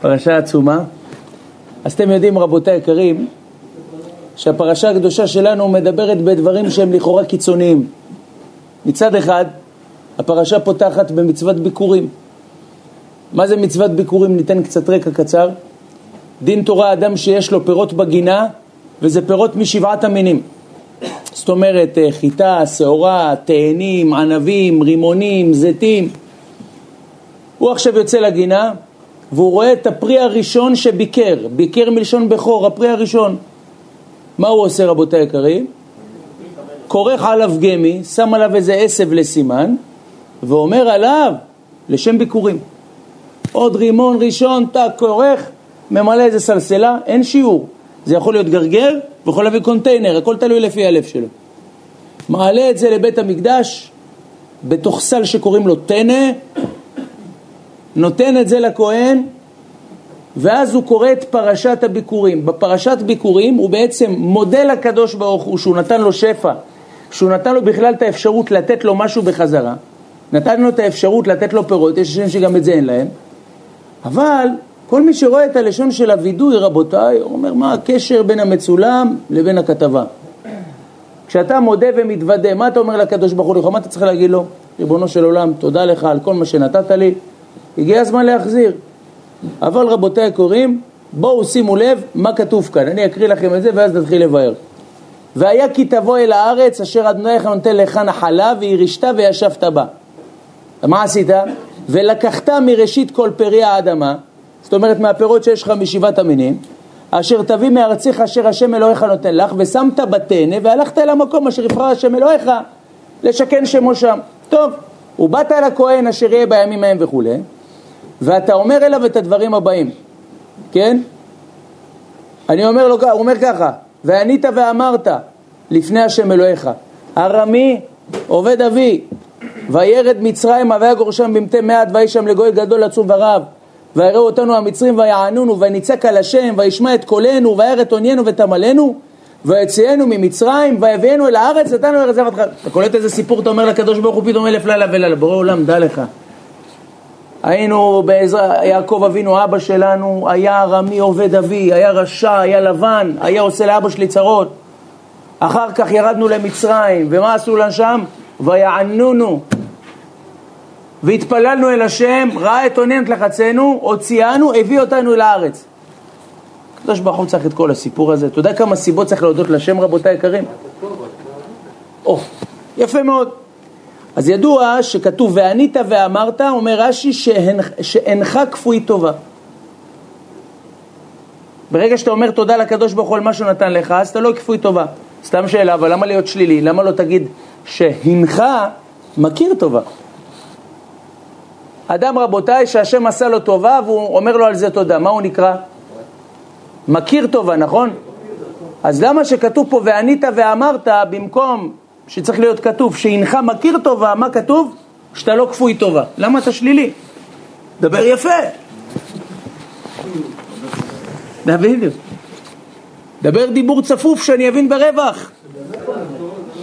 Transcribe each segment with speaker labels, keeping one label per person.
Speaker 1: פרשה עצומה. אז אתם יודעים, רבותי היקרים, שהפרשה הקדושה שלנו מדברת בדברים שהם לכאורה קיצוניים. מצד אחד, הפרשה פותחת במצוות ביקורים. מה זה מצוות ביקורים? ניתן קצת רקע קצר. דין תורה, אדם שיש לו פירות בגינה, וזה פירות משבעת המינים. זאת אומרת, אה, חיטה, שעורה, תאנים, ענבים, רימונים, זיתים. הוא עכשיו יוצא לגינה, והוא רואה את הפרי הראשון שביקר, ביקר מלשון בכור, הפרי הראשון. מה הוא עושה רבותי היקרים? כורך עליו גמי, שם עליו איזה עשב לסימן, ואומר עליו לשם ביקורים. עוד רימון ראשון, טק, כורך, ממלא איזה סלסלה, אין שיעור. זה יכול להיות גרגר ויכול להביא קונטיינר, הכל תלוי לפי הלב שלו. מעלה את זה לבית המקדש בתוך סל שקוראים לו טנא, נותן את זה לכהן, ואז הוא קורא את פרשת הביקורים. בפרשת ביקורים הוא בעצם מודה לקדוש ברוך הוא שהוא נתן לו שפע, שהוא נתן לו בכלל את האפשרות לתת לו משהו בחזרה, נתן לו את האפשרות לתת לו פירות, יש אנשים שגם את זה אין להם, אבל כל מי שרואה את הלשון של הווידוי, רבותיי, הוא אומר, מה הקשר בין המצולם לבין הכתבה? כשאתה מודה ומתוודה, מה אתה אומר לקדוש ברוך הוא? מה אתה צריך להגיד לו? ריבונו של עולם, תודה לך על כל מה שנתת לי, הגיע הזמן להחזיר. אבל רבותיי הקוראים, בואו שימו לב מה כתוב כאן. אני אקריא לכם את זה ואז נתחיל לבאר. והיה כי תבוא אל הארץ אשר אדוניך נותן לך נחלה וירשת וישבת בה. מה עשית? ולקחת מראשית כל פרי האדמה, זאת אומרת מהפירות שיש לך משבעת המינים, אשר תביא מארציך אשר השם אלוהיך נותן לך, ושמת בטנא והלכת אל המקום אשר יבחר השם אלוהיך לשכן שמו שם. טוב, ובאת אל הכהן אשר יהיה בימים ההם וכולי, ואתה אומר אליו את הדברים הבאים, כן? אני אומר לו, הוא אומר ככה, וענית ואמרת לפני השם אלוהיך, ארמי עובד אבי, וירד מצרימה ויגורשם במתי מעט ויהי שם לגוי גדול עצום ורב ויראו אותנו המצרים ויענונו וניצק על השם וישמע את קולנו וירא את עוניינו ותמלנו ויציאנו ממצרים ויביאנו אל הארץ נתנו ארץ זבת אתה קולט איזה סיפור אתה אומר לקדוש ברוך הוא פתאום אלף לילה ולילה בורא עולם דע לך היינו בעזרה, יעקב אבינו אבא שלנו היה ארמי עובד אבי, היה רשע, היה לבן, היה עושה לאבא שלי צרות אחר כך ירדנו למצרים ומה עשו לנו שם? ויענונו והתפללנו אל השם, ראה את עונן לחצנו, הוציאנו, הביא אותנו אל הארץ. הקדוש ברוך הוא צריך את כל הסיפור הזה. אתה יודע כמה סיבות צריך להודות לשם רבותיי היקרים? או, יפה מאוד. אז ידוע שכתוב וענית ואמרת, אומר רש"י שאינך כפוי טובה. ברגע שאתה אומר תודה לקדוש ברוך הוא על מה שהוא נתן לך, אז אתה לא כפוי טובה. סתם שאלה, אבל למה להיות שלילי? למה לא תגיד שהנך מכיר טובה? אדם רבותיי שהשם עשה לו טובה והוא אומר לו על זה תודה, מה הוא נקרא? מכיר טובה, נכון? אז למה שכתוב פה וענית ואמרת במקום שצריך להיות כתוב שהנך מכיר טובה, מה כתוב? שאתה לא כפוי טובה. למה אתה שלילי? דבר יפה. בדיוק. דבר דיבור צפוף שאני אבין ברווח.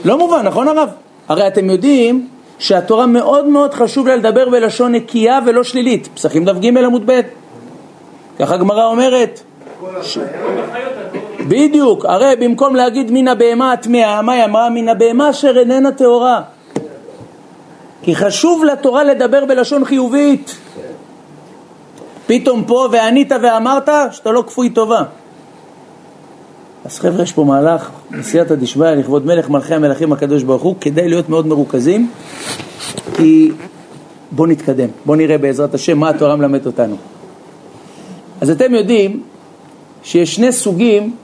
Speaker 1: לא מובן, נכון הרב? הרי אתם יודעים שהתורה מאוד מאוד חשוב לה לדבר בלשון נקייה ולא שלילית. פסחים דף ג' עמוד ב'. ככה הגמרא אומרת. ש... בדיוק, הרי במקום להגיד מן הבהמה הטמאה, מה היא אמרה? מן הבהמה אשר איננה טהורה. כי חשוב לתורה לדבר בלשון חיובית. פתאום פה וענית ואמרת שאתה לא כפוי טובה. אז חבר'ה, יש פה מהלך, בסייעתא דשמיא, לכבוד מלך מלכי המלכים הקדוש ברוך הוא, כדאי להיות מאוד מרוכזים, כי בואו נתקדם, בואו נראה בעזרת השם מה התורה מלמד אותנו. אז אתם יודעים שיש שני סוגים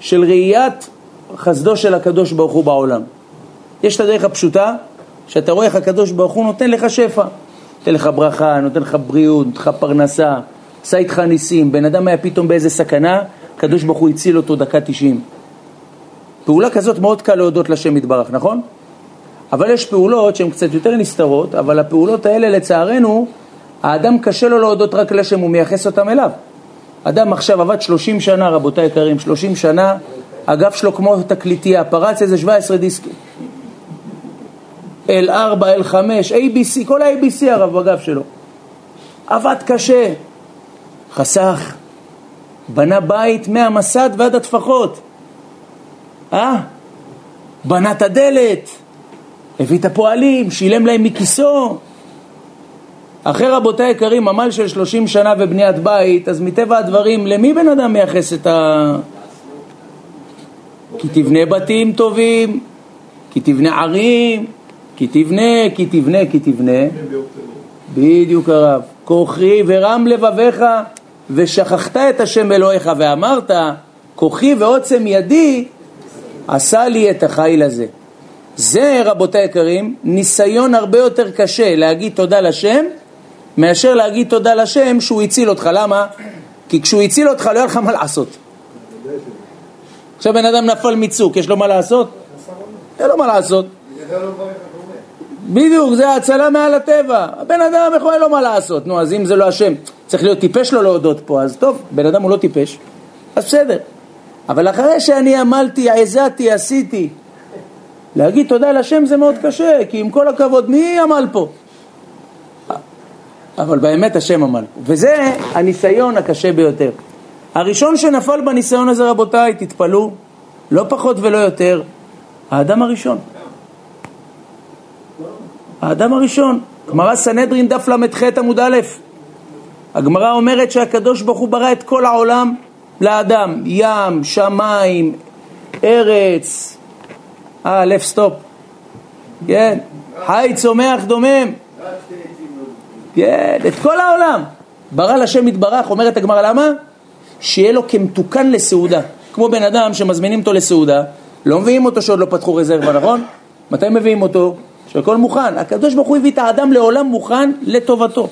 Speaker 1: של ראיית חסדו של הקדוש ברוך הוא בעולם. יש את הדרך הפשוטה, שאתה רואה איך הקדוש ברוך הוא נותן לך שפע. נותן לך ברכה, נותן לך בריאות, נותן לך פרנסה, עשה איתך ניסים. בן אדם היה פתאום באיזה סכנה, הקדוש ברוך הוא הציל אותו דקה תשעים. פעולה כזאת מאוד קל להודות לשם יתברך, נכון? אבל יש פעולות שהן קצת יותר נסתרות, אבל הפעולות האלה לצערנו, האדם קשה לו להודות רק לשם, הוא מייחס אותם אליו. אדם עכשיו עבד 30 שנה, רבותיי יקרים, 30 שנה, הגב שלו כמו תקליטייה, פרץ איזה 17 דיסקים. L4, L5, ABC, כל ה-ABC הרב בגב שלו. עבד קשה, חסך, בנה בית מהמסד ועד הטפחות, אה? בנה את הדלת, הביא את הפועלים, שילם להם מכיסו. אחרי רבותיי היקרים, עמל של 30 שנה ובניית בית, אז מטבע הדברים, למי בן אדם מייחס את ה... כי תבנה בתים טובים, כי תבנה ערים, כי תבנה, כי תבנה, כי תבנה. בדיוק הרב. כוחי ורם לבביך ושכחת את השם אלוהיך ואמרת כוחי ועוצם ידי עשה לי את החיל הזה. זה, רבותי היקרים, ניסיון הרבה יותר קשה להגיד תודה לשם מאשר להגיד תודה לשם שהוא הציל אותך. למה? כי כשהוא הציל אותך לא היה לך מה לעשות. עכשיו בן אדם נפל מצוק, יש לו מה לעשות? אין לו מה לעשות. בדיוק, זה הצלה מעל הטבע. הבן אדם יכול אין לו מה לעשות. נו, אז אם זה לא השם, צריך להיות טיפש לו להודות פה, אז טוב, בן אדם הוא לא טיפש, אז בסדר. אבל אחרי שאני עמלתי, עזתי, עשיתי, להגיד תודה לשם זה מאוד קשה, כי עם כל הכבוד, מי עמל פה? אבל באמת השם עמל. וזה הניסיון הקשה ביותר. הראשון שנפל בניסיון הזה, רבותיי, תתפלאו, לא פחות ולא יותר, האדם הראשון. האדם הראשון. גמרא סנהדרין דף ל"ח עמוד א', הגמרא אומרת שהקדוש ברוך הוא ברא את כל העולם לאדם, ים, שמיים, ארץ, אה, לב סטופ, כן, חי, צומח, דומם, כן, את כל העולם. ברא לשם יתברך, אומרת הגמרא, למה? שיהיה לו כמתוקן לסעודה. כמו בן אדם שמזמינים אותו לסעודה, לא מביאים אותו שעוד לא פתחו רזרבה, נכון? מתי מביאים אותו? שהכל מוכן. הקדוש ברוך הוא הביא את האדם לעולם מוכן לטובתו.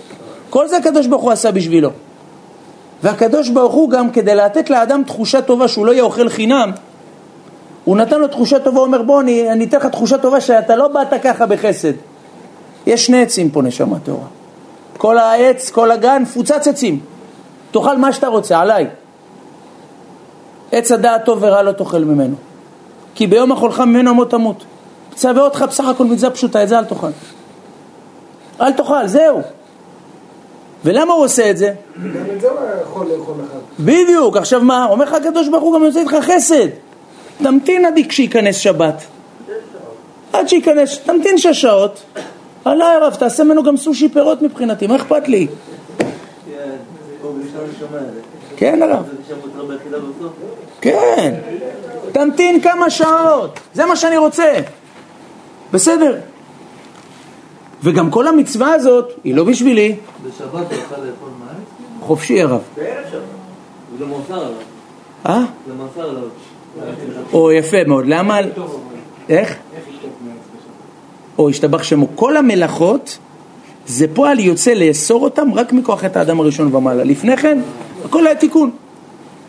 Speaker 1: כל זה הקדוש ברוך הוא עשה בשבילו. והקדוש ברוך הוא גם כדי לתת לאדם תחושה טובה שהוא לא יהיה אוכל חינם, הוא נתן לו תחושה טובה, הוא אומר בוא אני, אני אתן לך תחושה טובה שאתה לא באת ככה בחסד. יש שני עצים פה נשמה טהורה. כל העץ, כל הגן, מפוצץ עצים. תאכל מה שאתה רוצה, עליי. עץ הדעת טוב ורע לא תאכל ממנו. כי ביום אכולך ממנו אמות תמות. מצווה אותך בסך הכל מצווה פשוטה, את זה אל תאכל. אל תאכל, זהו. ולמה הוא עושה את זה?
Speaker 2: גם את זה הוא יכול לאכול לך.
Speaker 1: בדיוק, עכשיו מה? אומר לך הקדוש ברוך הוא גם יוצא איתך חסד. תמתין עד שייכנס שבת. עד שייכנס, תמתין שש שעות. עלה הרב, תעשה ממנו גם סושי פירות מבחינתי, מה אכפת לי? כן הרב. כן. תמתין כמה שעות, זה מה שאני רוצה. בסדר. וגם כל המצווה הזאת היא לא בשבילי.
Speaker 3: בשבת הוא יכול לאכול מים?
Speaker 1: חופשי הרב.
Speaker 3: בערב שבת. עליו.
Speaker 1: אה?
Speaker 3: זה מאוסר עליו.
Speaker 1: או יפה מאוד. למה? איך? או השתבח שמו. כל המלאכות זה פועל יוצא לאסור אותם רק מכוח את האדם הראשון ומעלה. לפני כן, הכל היה תיקון.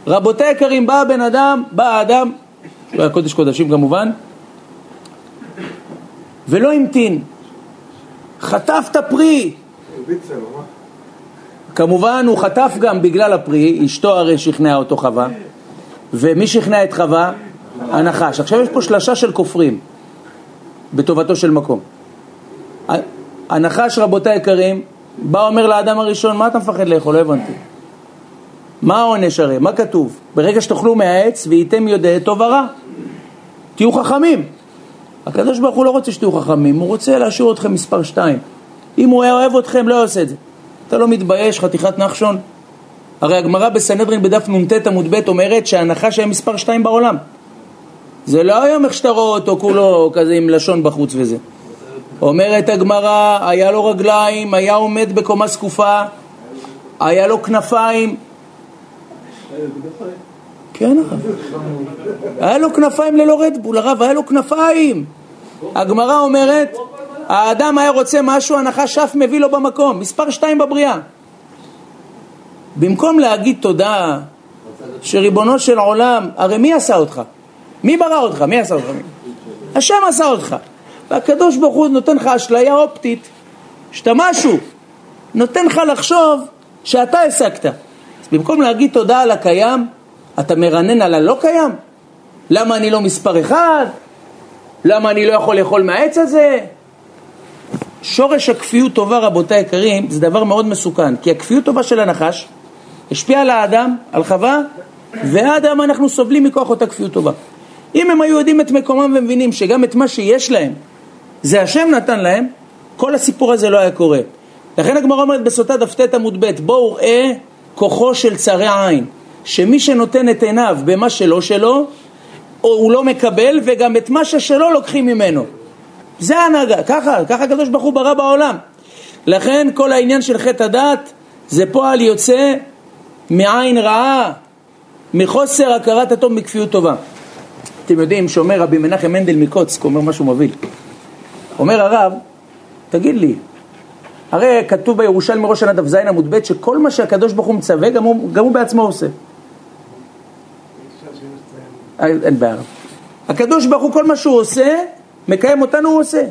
Speaker 1: רבותיי היקרים, בא הבן אדם, בא האדם, שהוא היה קודש קודשים כמובן, ולא המתין. חטף את הפרי. כמובן הוא חטף גם בגלל הפרי, אשתו הרי שכנעה אותו חווה, ומי שכנע את חווה? הנחש. עכשיו יש פה שלושה של כופרים בטובתו של מקום. הנחש, רבותיי היקרים, בא אומר לאדם הראשון, מה אתה מפחד לאכול? לא הבנתי. מה העונש הרי? מה כתוב? ברגע שתאכלו מהעץ וייתם יודע טוב ורע. תהיו חכמים. הקדוש ברוך הוא לא רוצה שתהיו חכמים, הוא רוצה להשאיר אתכם מספר שתיים. אם הוא היה אוהב אתכם, לא היה עושה את זה. אתה לא מתבייש, חתיכת נחשון? הרי הגמרא בסנהדרין בדף נ"ט עמוד ב' אומרת שהנחש היה מספר שתיים בעולם. זה לא היום איך שאתה רואה אותו כולו כזה עם לשון בחוץ וזה. אומרת הגמרא, היה לו רגליים, היה עומד בקומה זקופה, היה לו כנפיים. כן הרב. היה לו כנפיים ללא רדבול, הרב, היה לו כנפיים. הגמרא אומרת, האדם היה רוצה משהו, הנחש אף מביא לו במקום, מספר שתיים בבריאה. במקום להגיד תודה שריבונו של עולם, הרי מי עשה אותך? מי ברא אותך? מי עשה אותך? השם עשה אותך. והקדוש ברוך הוא נותן לך אשליה אופטית, שאתה משהו, נותן לך לחשוב שאתה השגת. אז במקום להגיד תודה על הקיים, אתה מרנן על הלא קיים? למה אני לא מספר אחד? למה אני לא יכול לאכול מהעץ הזה? שורש הכפיות טובה, רבותיי היקרים, זה דבר מאוד מסוכן, כי הכפיות טובה של הנחש השפיע על האדם, על חווה, והאדם אנחנו סובלים מכוח אותה כפיות טובה. אם הם היו יודעים את מקומם ומבינים שגם את מה שיש להם, זה השם נתן להם, כל הסיפור הזה לא היה קורה. לכן הגמרא אומרת בסוטה דף ט עמוד ב', בואו ראה כוחו של צרי עין, שמי שנותן את עיניו במה שלא שלו, הוא לא מקבל, וגם את מה ששלו לוקחים ממנו. זה ההנהגה, ככה, ככה הקדוש ברוך הוא ברא בעולם. לכן כל העניין של חטא הדת זה פועל יוצא מעין רעה, מחוסר הכרת הטוב מכפיות טובה. אתם יודעים שאומר רבי מנחם מנדל מקוצק, אומר משהו מביא. אומר הרב, תגיד לי, הרי כתוב בירושלמי ראש שנה דף עמוד ב' שכל מה שהקדוש ברוך הוא מצווה גם הוא, גם הוא בעצמו עושה. אין בעיה. הקדוש ברוך הוא כל מה שהוא עושה, מקיים אותנו הוא עושה.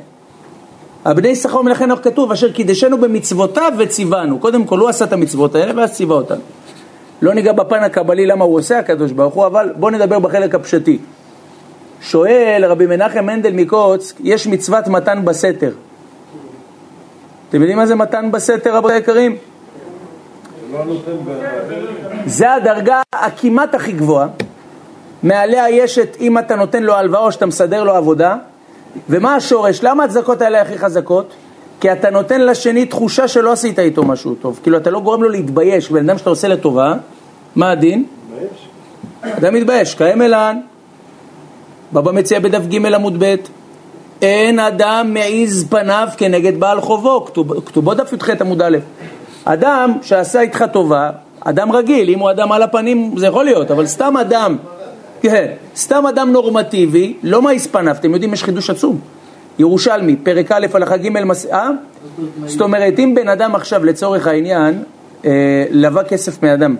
Speaker 1: הבני יששכר ומלאכי נוח כתוב אשר קידשנו במצוותיו וציוונו. קודם כל הוא עשה את המצוות האלה ואז ציווה אותנו. לא ניגע בפן הקבלי למה הוא עושה הקדוש ברוך הוא, אבל בואו נדבר בחלק הפשטי. שואל רבי מנחם מנדל מקוצק, יש מצוות מתן בסתר. אתם יודעים מה זה מתן בסתר, רבי היקרים? זה הדרגה הכמעט הכי גבוהה. מעליה יש את אם אתה נותן לו הלוואה או שאתה מסדר לו עבודה. ומה השורש? למה הצדקות האלה הכי חזקות? כי אתה נותן לשני תחושה שלא עשית איתו משהו טוב. כאילו אתה לא גורם לו להתבייש. בן אדם שאתה עושה לטובה, מה הדין? מתבייש. אדם מתבייש. קיים אלן. בבא מציע בדף ג' עמוד ב' אין אדם מעיז פניו כנגד בעל חובו, כתוב, כתובו דף י"ח עמוד א'. אדם שעשה איתך טובה, אדם רגיל, אם הוא אדם על הפנים זה יכול להיות, אבל סתם אדם, כן, סתם אדם נורמטיבי, לא מעיז פניו, אתם יודעים, יש חידוש עצום. ירושלמי, פרק א' הלכה ג' מס... אה? זאת אומרת, אם בן אדם עכשיו לצורך העניין אה, לווה כסף מאדם,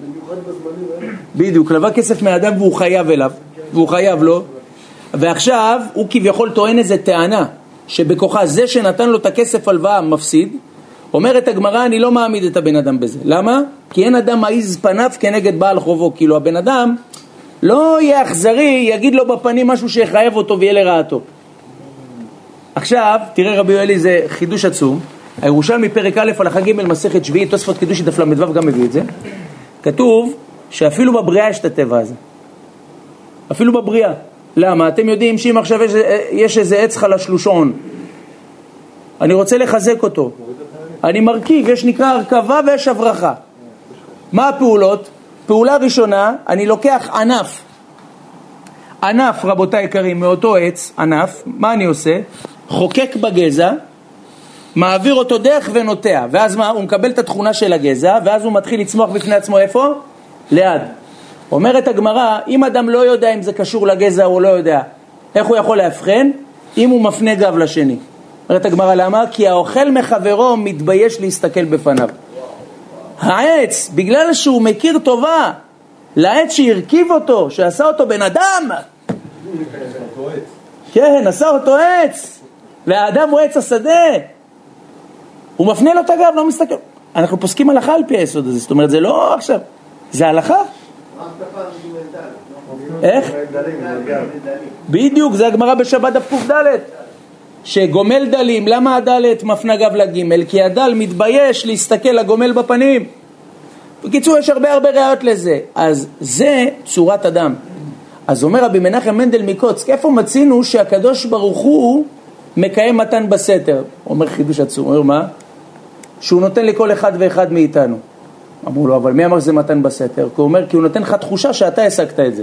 Speaker 1: בדיוק, לווה כסף מאדם והוא חייב אליו, והוא חייב לו, ועכשיו הוא כביכול טוען איזה טענה שבכוחה זה שנתן לו את הכסף הלוואה מפסיד אומרת הגמרא אני לא מעמיד את הבן אדם בזה למה? כי אין אדם מעיז פניו כנגד בעל חובו. כאילו הבן אדם לא יהיה אכזרי יגיד לו בפנים משהו שיחייב אותו ויהיה לרעתו. עכשיו תראה רבי יואלי זה חידוש עצום. הירושלמי פרק א' הלכה ג' מסכת שביעית תוספות קידושי דף ל"ו גם מביא את זה. כתוב שאפילו בבריאה יש את הטבע הזה. אפילו בבריאה למה? אתם יודעים שאם עכשיו יש, יש איזה עץ חלשלושון, אני רוצה לחזק אותו, אני מרכיב, יש נקרא הרכבה ויש הברכה. מה הפעולות? פעולה ראשונה, אני לוקח ענף, ענף רבותיי יקרים, מאותו עץ, ענף, מה אני עושה? חוקק בגזע, מעביר אותו דרך ונוטע, ואז מה? הוא מקבל את התכונה של הגזע, ואז הוא מתחיל לצמוח בפני עצמו איפה? ליד. אומרת הגמרא, אם אדם לא יודע אם זה קשור לגזע או לא יודע, איך הוא יכול לאבחן? אם הוא מפנה גב לשני. אומרת הגמרא, למה? כי האוכל מחברו מתבייש להסתכל בפניו. העץ, בגלל שהוא מכיר טובה לעץ שהרכיב אותו, שעשה אותו בן אדם, כן, עשה אותו עץ, והאדם הוא עץ השדה, הוא מפנה לו את הגב, לא מסתכל. אנחנו פוסקים הלכה על פי היסוד הזה, זאת אומרת, זה לא עכשיו, זה הלכה. איך? בדיוק, זה הגמרא בשבת דף קד שגומל דלים, למה הדלת מפנה גב לגימל? כי הדל מתבייש להסתכל לגומל בפנים. בקיצור, יש הרבה הרבה ראיות לזה. אז זה צורת אדם. אז אומר רבי מנחם מנדל מקוצק, איפה מצינו שהקדוש ברוך הוא מקיים מתן בסתר? אומר חידוש עצום, אומר מה? שהוא נותן לכל אחד ואחד מאיתנו. אמרו לו, אבל מי אמר שזה מתן בסתר? כי הוא אומר, כי הוא נותן לך תחושה שאתה השגת את זה.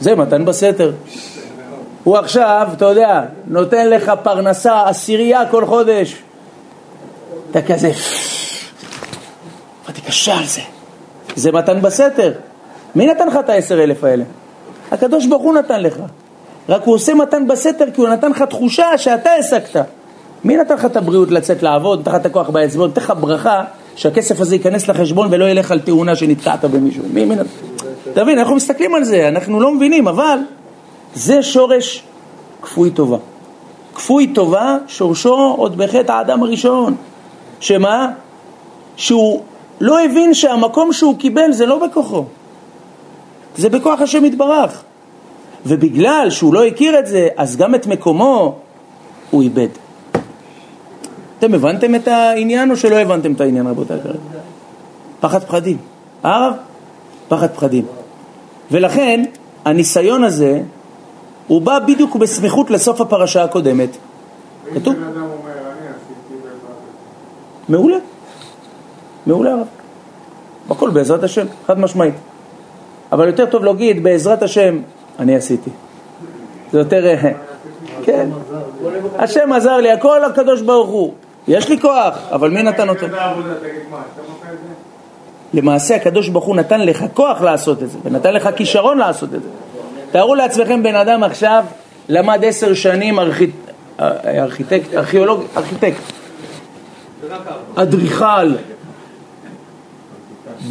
Speaker 1: זה מתן בסתר. הוא עכשיו, אתה יודע, נותן לך פרנסה עשירייה כל חודש. אתה כזה, עבדתי קשה על זה. זה מתן בסתר. מי נתן לך את העשר אלף האלה? הקדוש ברוך הוא נתן לך. רק הוא עושה מתן בסתר כי הוא נתן לך תחושה שאתה השגת. מי נתן לך את הבריאות לצאת לעבוד, נתן לך את הכוח באצבעות, נתן לך ברכה שהכסף הזה ייכנס לחשבון ולא ילך על תאונה שנתקעת במישהו. מי, מי... אתה מבין, אנחנו מסתכלים על זה, אנחנו לא מבינים, אבל זה שורש כפוי טובה. כפוי טובה, שורשו עוד בחטא האדם הראשון. שמה? שהוא לא הבין שהמקום שהוא קיבל זה לא בכוחו, זה בכוח השם יתברך. ובגלל שהוא לא הכיר את זה, אז גם את מקומו הוא איבד. אתם הבנתם את העניין או שלא הבנתם את העניין רבותיי כרגע? פחד פחדים. הרב? פחד פחדים. ולכן הניסיון הזה הוא בא בדיוק בסמיכות לסוף הפרשה הקודמת. כתוב? מעולה. מעולה הרב. הכל בעזרת השם, חד משמעית. אבל יותר טוב להגיד בעזרת השם אני עשיתי. זה יותר... אה, כן. השם עזר לי, הכל הקדוש ברוך הוא. יש לי כוח, אבל מי נתן אותו? למעשה הקדוש ברוך הוא נתן לך כוח לעשות את זה, ונתן לך כישרון לעשות את זה. תארו לעצמכם בן אדם עכשיו למד עשר שנים ארכיט... אה, ארכיטקט, ארכיאולוג, ארכיטקט, אדריכל,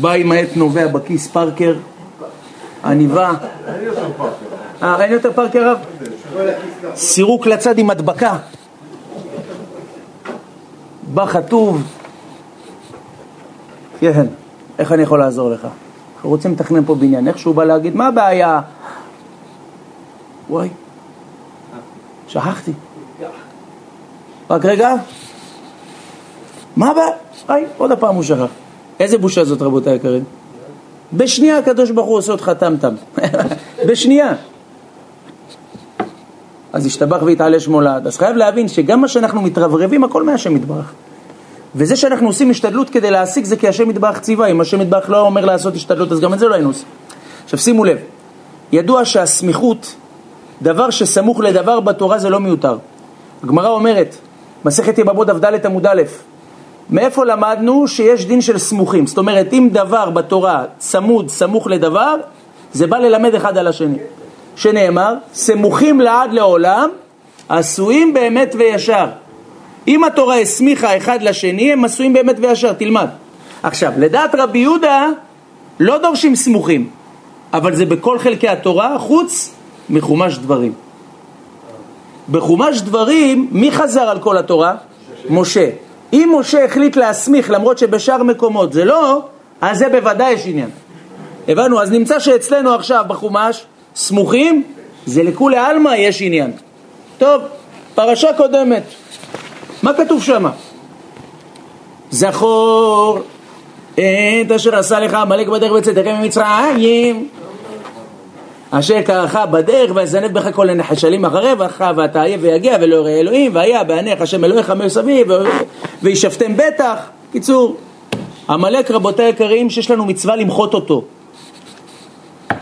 Speaker 1: בא עם העט נובע בכיס פארקר, עניבה, אה, אין יותר פארקר רב? סירוק לצד עם הדבקה, בא חטוב, כן, איך אני יכול לעזור לך? אנחנו רוצים לתכנן פה בניין, איך שהוא בא להגיד, מה הבעיה? וואי, שכחתי. רק רגע, מה הבעיה? היי, עוד הפעם הוא שכח. איזה בושה זאת רבותיי היקרים? בשנייה הקדוש ברוך הוא עושה אותך טמטם. בשנייה. אז השתבח והתעלה שמו לעד. אז חייב להבין שגם מה שאנחנו מתרברבים, הכל מהשם יתברך. וזה שאנחנו עושים השתדלות כדי להשיג זה כי השם יתברך ציווה. אם השם יתברך לא אומר לעשות השתדלות, אז גם את זה לא היינו עושים. עכשיו שימו לב, ידוע שהסמיכות, דבר שסמוך לדבר בתורה זה לא מיותר. הגמרא אומרת, מסכת יבמות דף עמוד א', מאיפה למדנו שיש דין של סמוכים? זאת אומרת, אם דבר בתורה צמוד, סמוך לדבר, זה בא ללמד אחד על השני. שנאמר, סמוכים לעד לעולם, עשויים באמת וישר. אם התורה הסמיכה אחד לשני, הם עשויים באמת וישר, תלמד. עכשיו, לדעת רבי יהודה, לא דורשים סמוכים, אבל זה בכל חלקי התורה, חוץ מחומש דברים. בחומש דברים, מי חזר על כל התורה? משה. אם משה החליט להסמיך, למרות שבשאר מקומות זה לא, אז זה בוודאי יש עניין. הבנו, אז נמצא שאצלנו עכשיו בחומש, סמוכים, זה לכולי עלמא יש עניין. טוב, פרשה קודמת, מה כתוב שמה? זכור את אשר עשה לך עמלק בדרך בצאתכם ממצרים. אשר קראך בדרך ויזנב בך כל הנחשלים אחריך ואתה עייף ויגיע ולא יראה אלוהים והיה בעיניך השם אלוהיך מסביב וישבתם בטח. קיצור עמלק רבותיי היקרים שיש לנו מצווה למחות אותו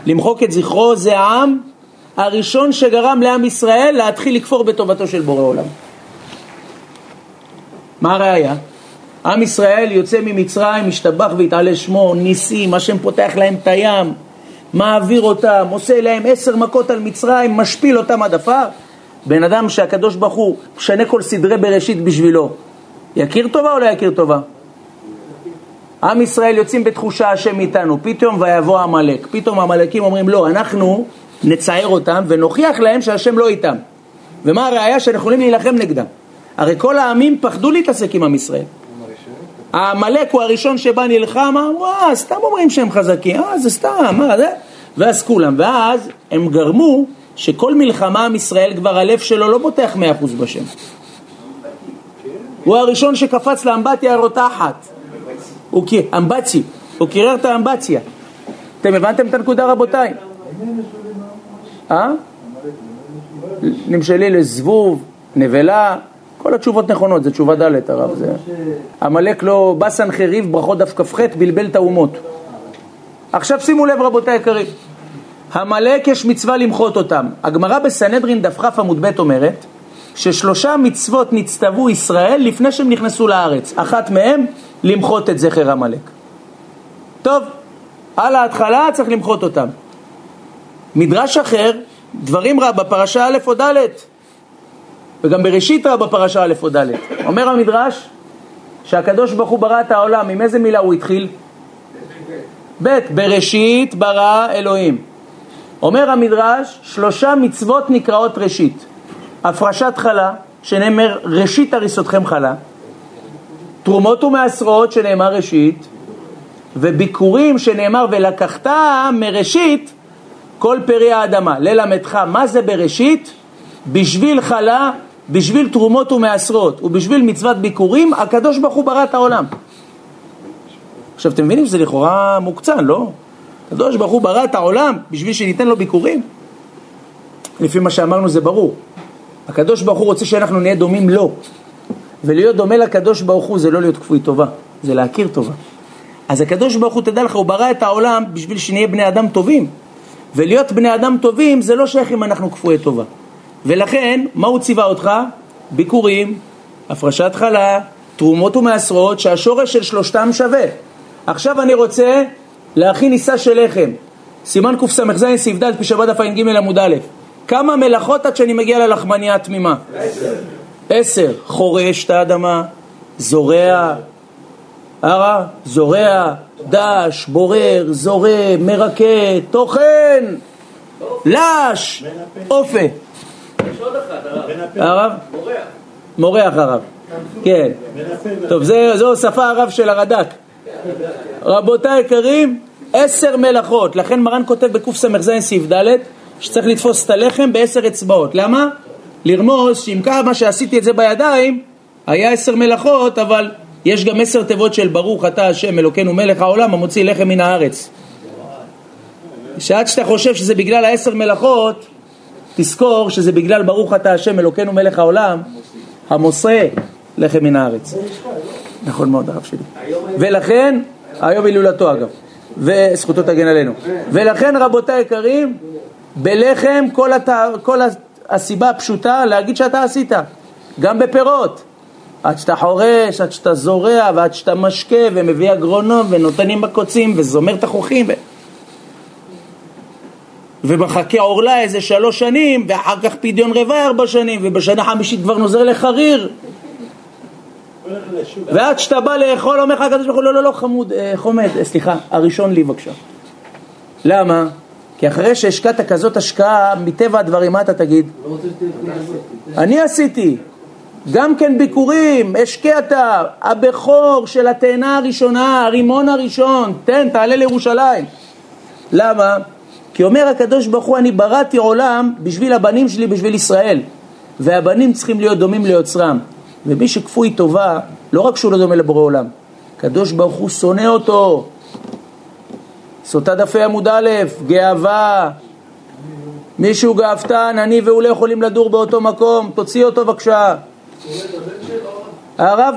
Speaker 1: למחוק את זכרו זה העם הראשון שגרם לעם ישראל להתחיל לכפור בטובתו של בורא עולם מה הראיה? עם ישראל יוצא ממצרים, משתבח והתעלה שמו, ניסים, השם פותח להם את הים, מעביר אותם, עושה להם עשר מכות על מצרים, משפיל אותם עד עפר. בן אדם שהקדוש ברוך הוא משנה כל סדרי בראשית בשבילו, יכיר טובה או לא יכיר טובה? עם ישראל יוצאים בתחושה השם איתנו, פתאום ויבוא עמלק, פתאום העמלקים אומרים לא, אנחנו נצער אותם ונוכיח להם שהשם לא איתם. ומה הראיה שאנחנו יכולים להילחם נגדם? הרי כל העמים פחדו להתעסק עם עם ישראל. העמלק הוא הראשון שבא נלחם, אמרו, אה, סתם אומרים שהם חזקים, אה, זה סתם, מה זה? ואז כולם, ואז הם גרמו שכל מלחמה עם ישראל כבר הלב שלו לא בוטח מאה אחוז בשם. הוא הראשון שקפץ לאמבטיה הרותחת. הוא אמבצי, הוא קירר את האמבציה. אתם הבנתם את הנקודה רבותיי? אה? נמשלי לזבוב, נבלה, כל התשובות נכונות, זה תשובה ד' הרב. זה... עמלק לא... בא סנחריב, ברכות דף כ"ח, בלבל את האומות. עכשיו שימו לב רבותיי היקרים, עמלק יש מצווה למחות אותם. הגמרא בסנהדרין דף כ עמוד ב' אומרת ששלושה מצוות נצטוו ישראל לפני שהם נכנסו לארץ. אחת מהם, למחות את זכר עמלק. טוב, על ההתחלה צריך למחות אותם. מדרש אחר, דברים רע בפרשה א' או ד', וגם בראשית רבה בפרשה א' או ד'. אומר המדרש שהקדוש ברוך הוא ברא את העולם, עם איזה מילה הוא התחיל? ב', בראשית ברא אלוהים. אומר המדרש, שלושה מצוות נקראות ראשית. הפרשת חלה, שנאמר ראשית הריסותכם חלה, תרומות ומעשרות, שנאמר ראשית, וביקורים, שנאמר ולקחת מראשית כל פרי האדמה. ללמדך מה זה בראשית? בשביל חלה בשביל תרומות ומעשרות ובשביל מצוות ביקורים, הקדוש ברוך הוא ברא את העולם. עכשיו, אתם מבינים שזה לכאורה מוקצן, לא? הקדוש ברוך הוא ברא את העולם בשביל שניתן לו ביקורים? לפי מה שאמרנו זה ברור. הקדוש ברוך הוא רוצה שאנחנו נהיה דומים לו. ולהיות דומה לקדוש ברוך הוא זה לא להיות כפוי טובה, זה להכיר טובה. אז הקדוש ברוך הוא, תדע לך, הוא ברא את העולם בשביל שנהיה בני אדם טובים. ולהיות בני אדם טובים זה לא שייך אם אנחנו כפויי טובה. ולכן, מה הוא ציווה אותך? ביקורים, הפרשת חלה, תרומות ומעשרות, שהשורש של שלושתם שווה. עכשיו אני רוצה להכין ניסה של לחם. סימן קס"ז ס"ד פשבת דף ע"ג עמוד א'. כמה מלאכות עד שאני מגיע ללחמניה התמימה? עשר. חורש את האדמה, זורע, הרע, זורע, דש, בורר, זורם, מרקה, טוחן, לש, אופה.
Speaker 3: יש עוד אחד, הרב. מורח.
Speaker 1: הרב. כן. טוב, זו שפה הרב של הרד"ק. רבותיי היקרים, עשר מלאכות. לכן מרן כותב בקס"ז ס"ד שצריך לתפוס את הלחם בעשר אצבעות. למה? לרמוז שאם כמה שעשיתי את זה בידיים, היה עשר מלאכות, אבל יש גם עשר תיבות של ברוך אתה השם אלוקינו מלך העולם המוציא לחם מן הארץ. שעד שאתה חושב שזה בגלל העשר מלאכות, תזכור שזה בגלל ברוך אתה השם אלוקינו מלך העולם המוסה לחם מן הארץ. נכון מאוד הרב שלי. ולכן, היום הילולתו אגב, וזכותו תגן עלינו. ולכן רבותיי היקרים, בלחם כל, הת... כל הסיבה הפשוטה להגיד שאתה עשית, גם בפירות. עד שאתה חורש, עד שאתה זורע, ועד שאתה משקה, ומביא אגרונום, ונותנים בקוצים, וזומר תכוחים. ו... ומחכה עורלה איזה שלוש שנים, ואחר כך פדיון רבעי ארבע שנים, ובשנה חמישית כבר נוזר לחריר. ועד שאתה בא לאכול, אומר לך הקדוש ברוך הוא, לא, לא, לא, חמוד, אה, חומד, אה, סליחה, הראשון לי בבקשה. למה? כי אחרי שהשקעת כזאת השקעה, מטבע הדברים, מה אתה תגיד? אני עשיתי. גם כן ביקורים, השקעת, הבכור של התאנה הראשונה, הרימון הראשון, תן, תעלה לירושלים. למה? כי אומר הקדוש ברוך הוא, אני בראתי עולם בשביל הבנים שלי, בשביל ישראל. והבנים צריכים להיות דומים ליוצרם. ומי שכפוי טובה, לא רק שהוא לא דומה לבורא עולם, הקדוש ברוך הוא שונא אותו. סוטה דפי עמוד א', גאווה. מישהו גאוותן, אני והוא לא יכולים לדור באותו מקום, תוציא אותו בבקשה. הרב?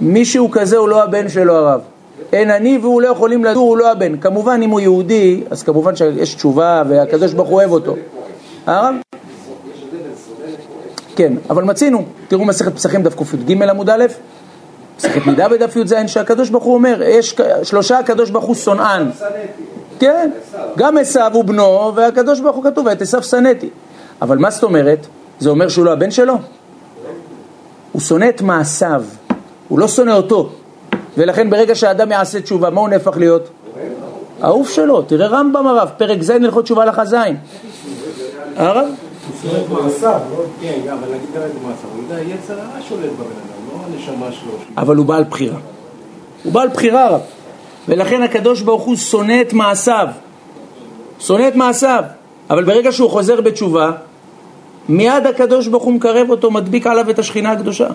Speaker 1: מישהו כזה הוא לא הבן שלו הרב. אין אני והוא לא יכולים לדור, הוא לא הבן. כמובן אם הוא יהודי, אז כמובן שיש תשובה והקדוש ברוך הוא אוהב אותו. הרב? כן, אבל מצינו, תראו מסכת פסחים דף קי"ג עמוד א', מסכת מידה בדף י"ז, שהקדוש ברוך הוא אומר, יש שלושה הקדוש ברוך הוא שונאן. כן, גם עשיו הוא בנו, והקדוש ברוך הוא כתוב, ואת עשיו שנאתי. אבל מה זאת אומרת? זה אומר שהוא לא הבן שלו? הוא שונא את מעשיו, הוא לא שונא אותו. ולכן ברגע שהאדם יעשה תשובה, מה הוא נהפך להיות? העוף שלו, תראה רמב"ם הרב, פרק ז' הלכות תשובה ז'. הרב?
Speaker 4: כן, אבל נגיד גם את מעשיו, הוא יודע, יצר הרע שולט בבן אדם, לא הנשמה שלו.
Speaker 1: אבל הוא בעל בחירה. הוא בעל בחירה רב. ולכן הקדוש ברוך הוא שונא את מעשיו. שונא את מעשיו. אבל ברגע שהוא חוזר בתשובה, מיד הקדוש ברוך הוא מקרב אותו, מדביק עליו את השכינה הקדושה.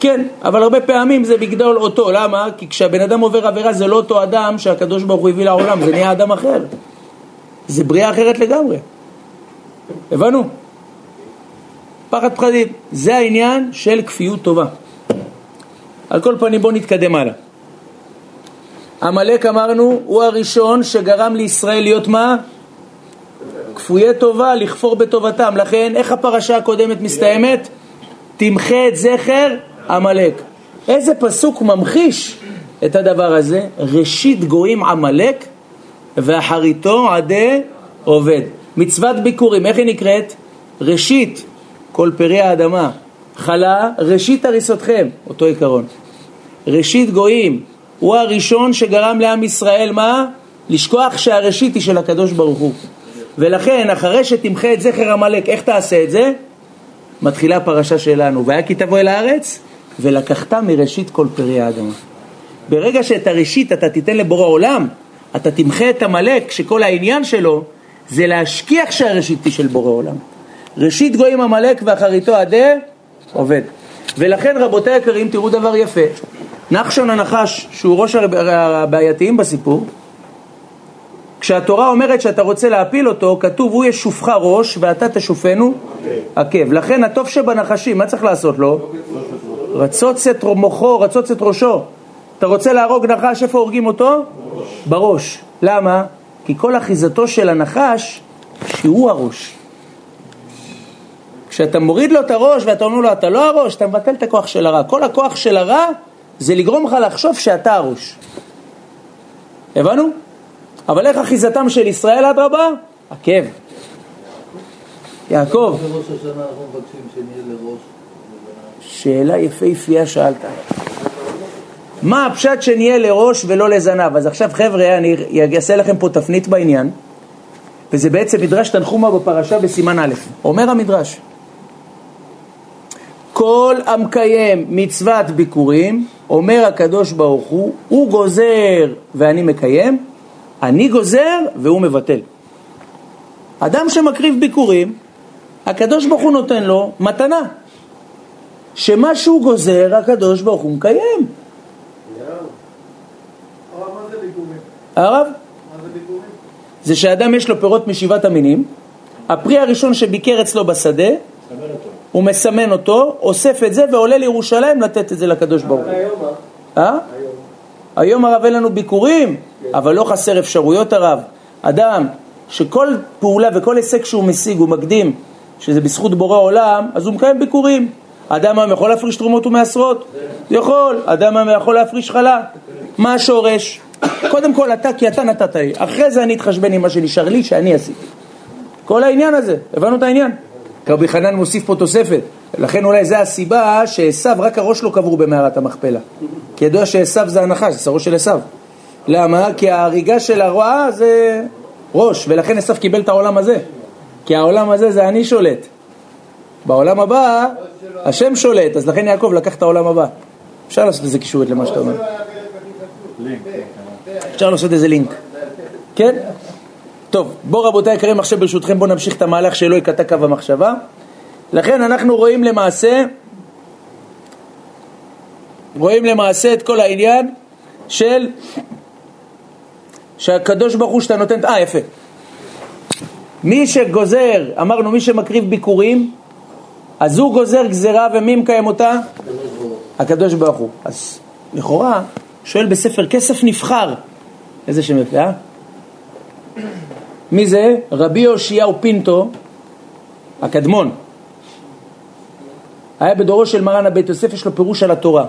Speaker 1: כן, אבל הרבה פעמים זה בגדול אותו, למה? כי כשהבן אדם עובר עבירה זה לא אותו אדם שהקדוש ברוך הוא הביא לעולם, זה נהיה אדם אחר. זה בריאה אחרת לגמרי. הבנו? פחד פחדים. זה העניין של כפיות טובה. על כל פנים בואו נתקדם הלאה. עמלק אמרנו הוא הראשון שגרם לישראל להיות מה? כפויי טובה, לכפור בטובתם. לכן איך הפרשה הקודמת מסתיימת? תמחה את זכר עמלק. איזה פסוק ממחיש את הדבר הזה? ראשית גויים עמלק ואחריתו עדי עובד. מצוות ביקורים, איך היא נקראת? ראשית כל פרי האדמה, חלה ראשית הריסותכם, אותו עיקרון. ראשית גויים, הוא הראשון שגרם לעם ישראל מה? לשכוח שהראשית היא של הקדוש ברוך הוא. ולכן, אחרי שתמחה את זכר עמלק, איך תעשה את זה? מתחילה הפרשה שלנו, והיה כי תבוא אל הארץ, ולקחת מראשית כל פרי האדמה. ברגע שאת הראשית אתה תיתן לבורא עולם, אתה תמחה את עמלק, שכל העניין שלו זה להשכיח שהראשית היא של בורא עולם. ראשית גויים עמלק ואחריתו עדי עובד. ולכן רבותיי היקרים, תראו דבר יפה. נחשון הנחש, שהוא ראש הבעייתיים בסיפור, כשהתורה אומרת שאתה רוצה להפיל אותו, כתוב הוא ישופך ראש ואתה תשופנו עקב. לכן הטוב שבנחשים, מה צריך לעשות לו? רצוץ את מוחו, רצוץ את ראשו. אתה רוצה להרוג נחש, איפה הורגים אותו? בראש. למה? כי כל אחיזתו של הנחש, שהוא הראש. כשאתה מוריד לו את הראש ואתה אומר לו, אתה לא הראש, אתה מבטל את הכוח של הרע. כל הכוח של הרע זה לגרום לך לחשוב שאתה הראש. הבנו? אבל איך אחיזתם של ישראל אדרבה? עקב. יעקב. שאלה יפהפייה שאלת. מה הפשט שנהיה לראש ולא לזנב? אז עכשיו חבר'ה, אני אעשה לכם פה תפנית בעניין, וזה בעצם מדרש תנחומה בפרשה בסימן א'. אומר המדרש, כל המקיים מצוות ביקורים, אומר הקדוש ברוך הוא, הוא גוזר ואני מקיים, אני גוזר והוא מבטל. אדם שמקריב ביקורים, הקדוש ברוך הוא נותן לו מתנה. שמה שהוא גוזר, הקדוש ברוך הוא מקיים. הרב?
Speaker 2: זה
Speaker 1: שאדם יש לו פירות משבעת המינים, הפרי הראשון שביקר אצלו בשדה, הוא מסמן אותו, אוסף את זה ועולה לירושלים לתת את זה לקדוש ברוך הוא.
Speaker 3: היום,
Speaker 1: אה? היום הרב אין לנו ביקורים, אבל לא חסר אפשרויות הרב. אדם שכל פעולה וכל הישג שהוא משיג הוא מקדים, שזה בזכות בורא עולם, אז הוא מקיים ביקורים. אדם היום יכול להפריש תרומות ומעשרות? יכול. אדם היום יכול להפריש חלה? מה השורש? קודם כל אתה, כי אתה נתת לי. אחרי זה אני אתחשבן עם מה שנשאר לי, שאני עשיתי. כל העניין הזה, הבנו את העניין? רבי חנן מוסיף פה תוספת, לכן אולי זה הסיבה שעשו, רק הראש לא קבור במערת המכפלה. כי ידוע שעשו זה הנחש, זה הראש של עשו. למה? כי ההריגה של הרועה זה ראש, ולכן עשו קיבל את העולם הזה. כי העולם הזה זה אני שולט. בעולם הבא, השם שולט, אז לכן יעקב לקח את העולם הבא. אפשר לעשות איזה קישורית למה שאתה אומר. אפשר לעשות איזה לינק. כן? טוב, בואו רבותיי היקרים, עכשיו ברשותכם בואו נמשיך את המהלך שלא יקטע קו המחשבה. לכן אנחנו רואים למעשה, רואים למעשה את כל העניין של שהקדוש ברוך הוא שאתה נותן, אה יפה. מי שגוזר, אמרנו מי שמקריב ביקורים, אז הוא גוזר גזרה ומי מקיים אותה? הקדוש ברוך הוא. אז לכאורה, שואל בספר כסף נבחר, איזה שם יפה, אה? מי זה? רבי יאשיהו פינטו, הקדמון. היה בדורו של מרן הבית יוסף, יש לו פירוש על התורה.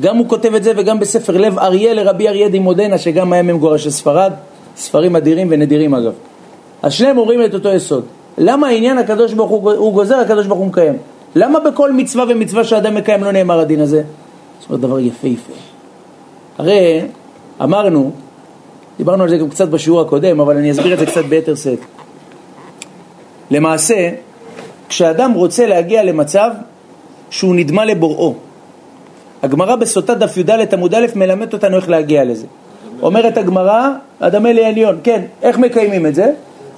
Speaker 1: גם הוא כותב את זה וגם בספר לב אריה לרבי אריה דימודנה, שגם היה ממגורשי ספרד, ספרים אדירים ונדירים אגב. אז שניהם אומרים את אותו יסוד. למה העניין הקדוש ברוך הוא, הוא גוזר, הקדוש ברוך הוא מקיים? למה בכל מצווה ומצווה שאדם מקיים לא נאמר הדין הזה? זאת אומרת דבר יפהפה. הרי אמרנו, דיברנו על זה גם קצת בשיעור הקודם, אבל אני אסביר את זה קצת ביתר שאת. למעשה, כשאדם רוצה להגיע למצב שהוא נדמה לבוראו, הגמרא בסוטה דף י"ד עמוד א' מלמד אותנו איך להגיע לזה. אומרת הגמרא, אדמה לעליון, כן, איך מקיימים את זה?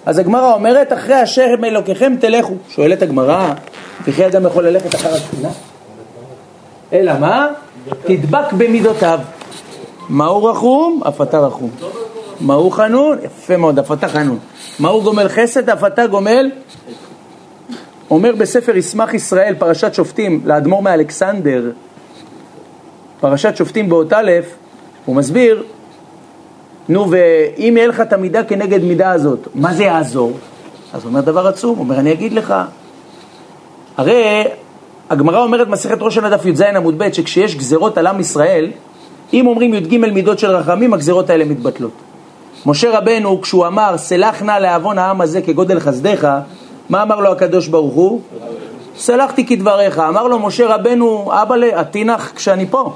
Speaker 1: אז הגמרא אומרת, אחרי אשר אלוקיכם תלכו. שואלת הגמרא, וכי אדם יכול ללכת אחר השכינה? אלא מה? תדבק במידותיו. מהו רחום? אף אתה רחום. מהו חנון? יפה מאוד, אף אתה חנון. מהו גומל חסד? אף אתה גומל? אומר בספר ישמח ישראל, פרשת שופטים, לאדמו"ר מאלכסנדר, פרשת שופטים באות א', הוא מסביר, נו, ואם יהיה לך את המידה כנגד מידה הזאת, מה זה יעזור? אז הוא אומר דבר עצום, הוא אומר, אני אגיד לך, הרי הגמרא אומרת מסכת ראש שנה דף י"ז עמוד ב' שכשיש גזרות על עם ישראל, אם אומרים י"ג מידות של רחמים, הגזרות האלה מתבטלות. משה רבנו, כשהוא אמר, סלח נא לעוון העם הזה כגודל חסדיך, מה אמר לו הקדוש ברוך הוא? סלחתי כדבריך. אמר לו משה רבנו, אבאלה, עטינך כשאני פה.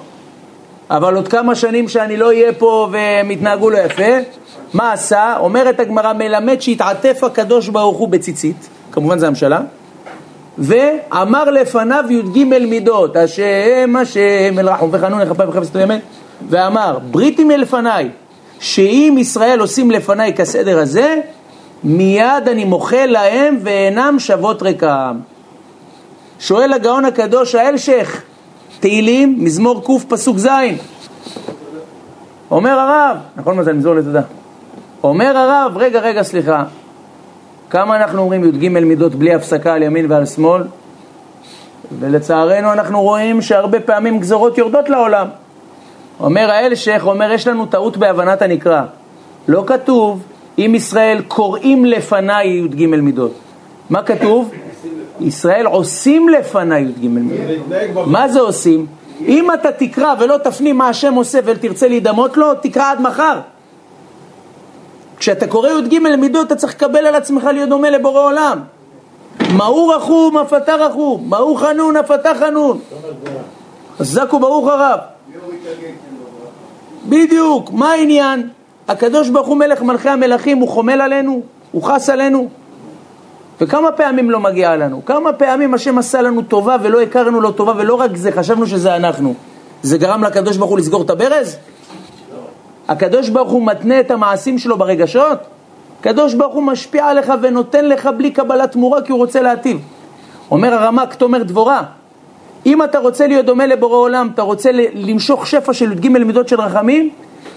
Speaker 1: אבל עוד כמה שנים שאני לא אהיה פה והם יתנהגו לא יפה, מה עשה? אומרת הגמרא, מלמד שהתעטף הקדוש ברוך הוא בציצית, כמובן זה הממשלה, ואמר לפניו י"ג מידות, השם השם אל רחום וחנון לכפיים וחפש ימין, ואמר, בריתי מלפניי, שאם ישראל עושים לפניי כסדר הזה, מיד אני מוחל להם ואינם שוות ריקם. שואל הגאון הקדוש האלשך, תהילים, מזמור ק' פסוק ז', אומר הרב, נכון מזל מזול לתודה. אומר הרב, רגע, רגע, סליחה, כמה אנחנו אומרים י"ג מידות בלי הפסקה על ימין ועל שמאל? ולצערנו אנחנו רואים שהרבה פעמים גזרות יורדות לעולם. אומר האלשיך, אומר יש לנו טעות בהבנת הנקרא. לא כתוב, אם ישראל קוראים לפניי י"ג מידות. מה כתוב? ישראל עושים לפניי י"ג מידות. מה זה עושים? אם אתה תקרא ולא תפנים מה השם עושה ותרצה להידמות לו, תקרא עד מחר. כשאתה קורא י"ג מידות אתה צריך לקבל על עצמך להיות דומה לבורא עולם. מהו רחום אף אתה רחום, מהו חנון אף אתה חנון. חזק וברוך הרב. בדיוק, מה העניין? הקדוש ברוך הוא מלך מלכי המלכים, הוא חומל עלינו, הוא חס עלינו. וכמה פעמים לא מגיע לנו? כמה פעמים השם עשה לנו טובה ולא הכרנו לו טובה ולא רק זה, חשבנו שזה אנחנו. זה גרם לקדוש ברוך הוא לסגור את הברז? הקדוש ברוך הוא מתנה את המעשים שלו ברגשות? הקדוש ברוך הוא משפיע עליך ונותן לך בלי קבלת תמורה כי הוא רוצה להטיב. אומר הרמק, תומר דבורה, אם אתה רוצה להיות דומה לבורא עולם, אתה רוצה למשוך שפע של י"ג מידות של רחמים,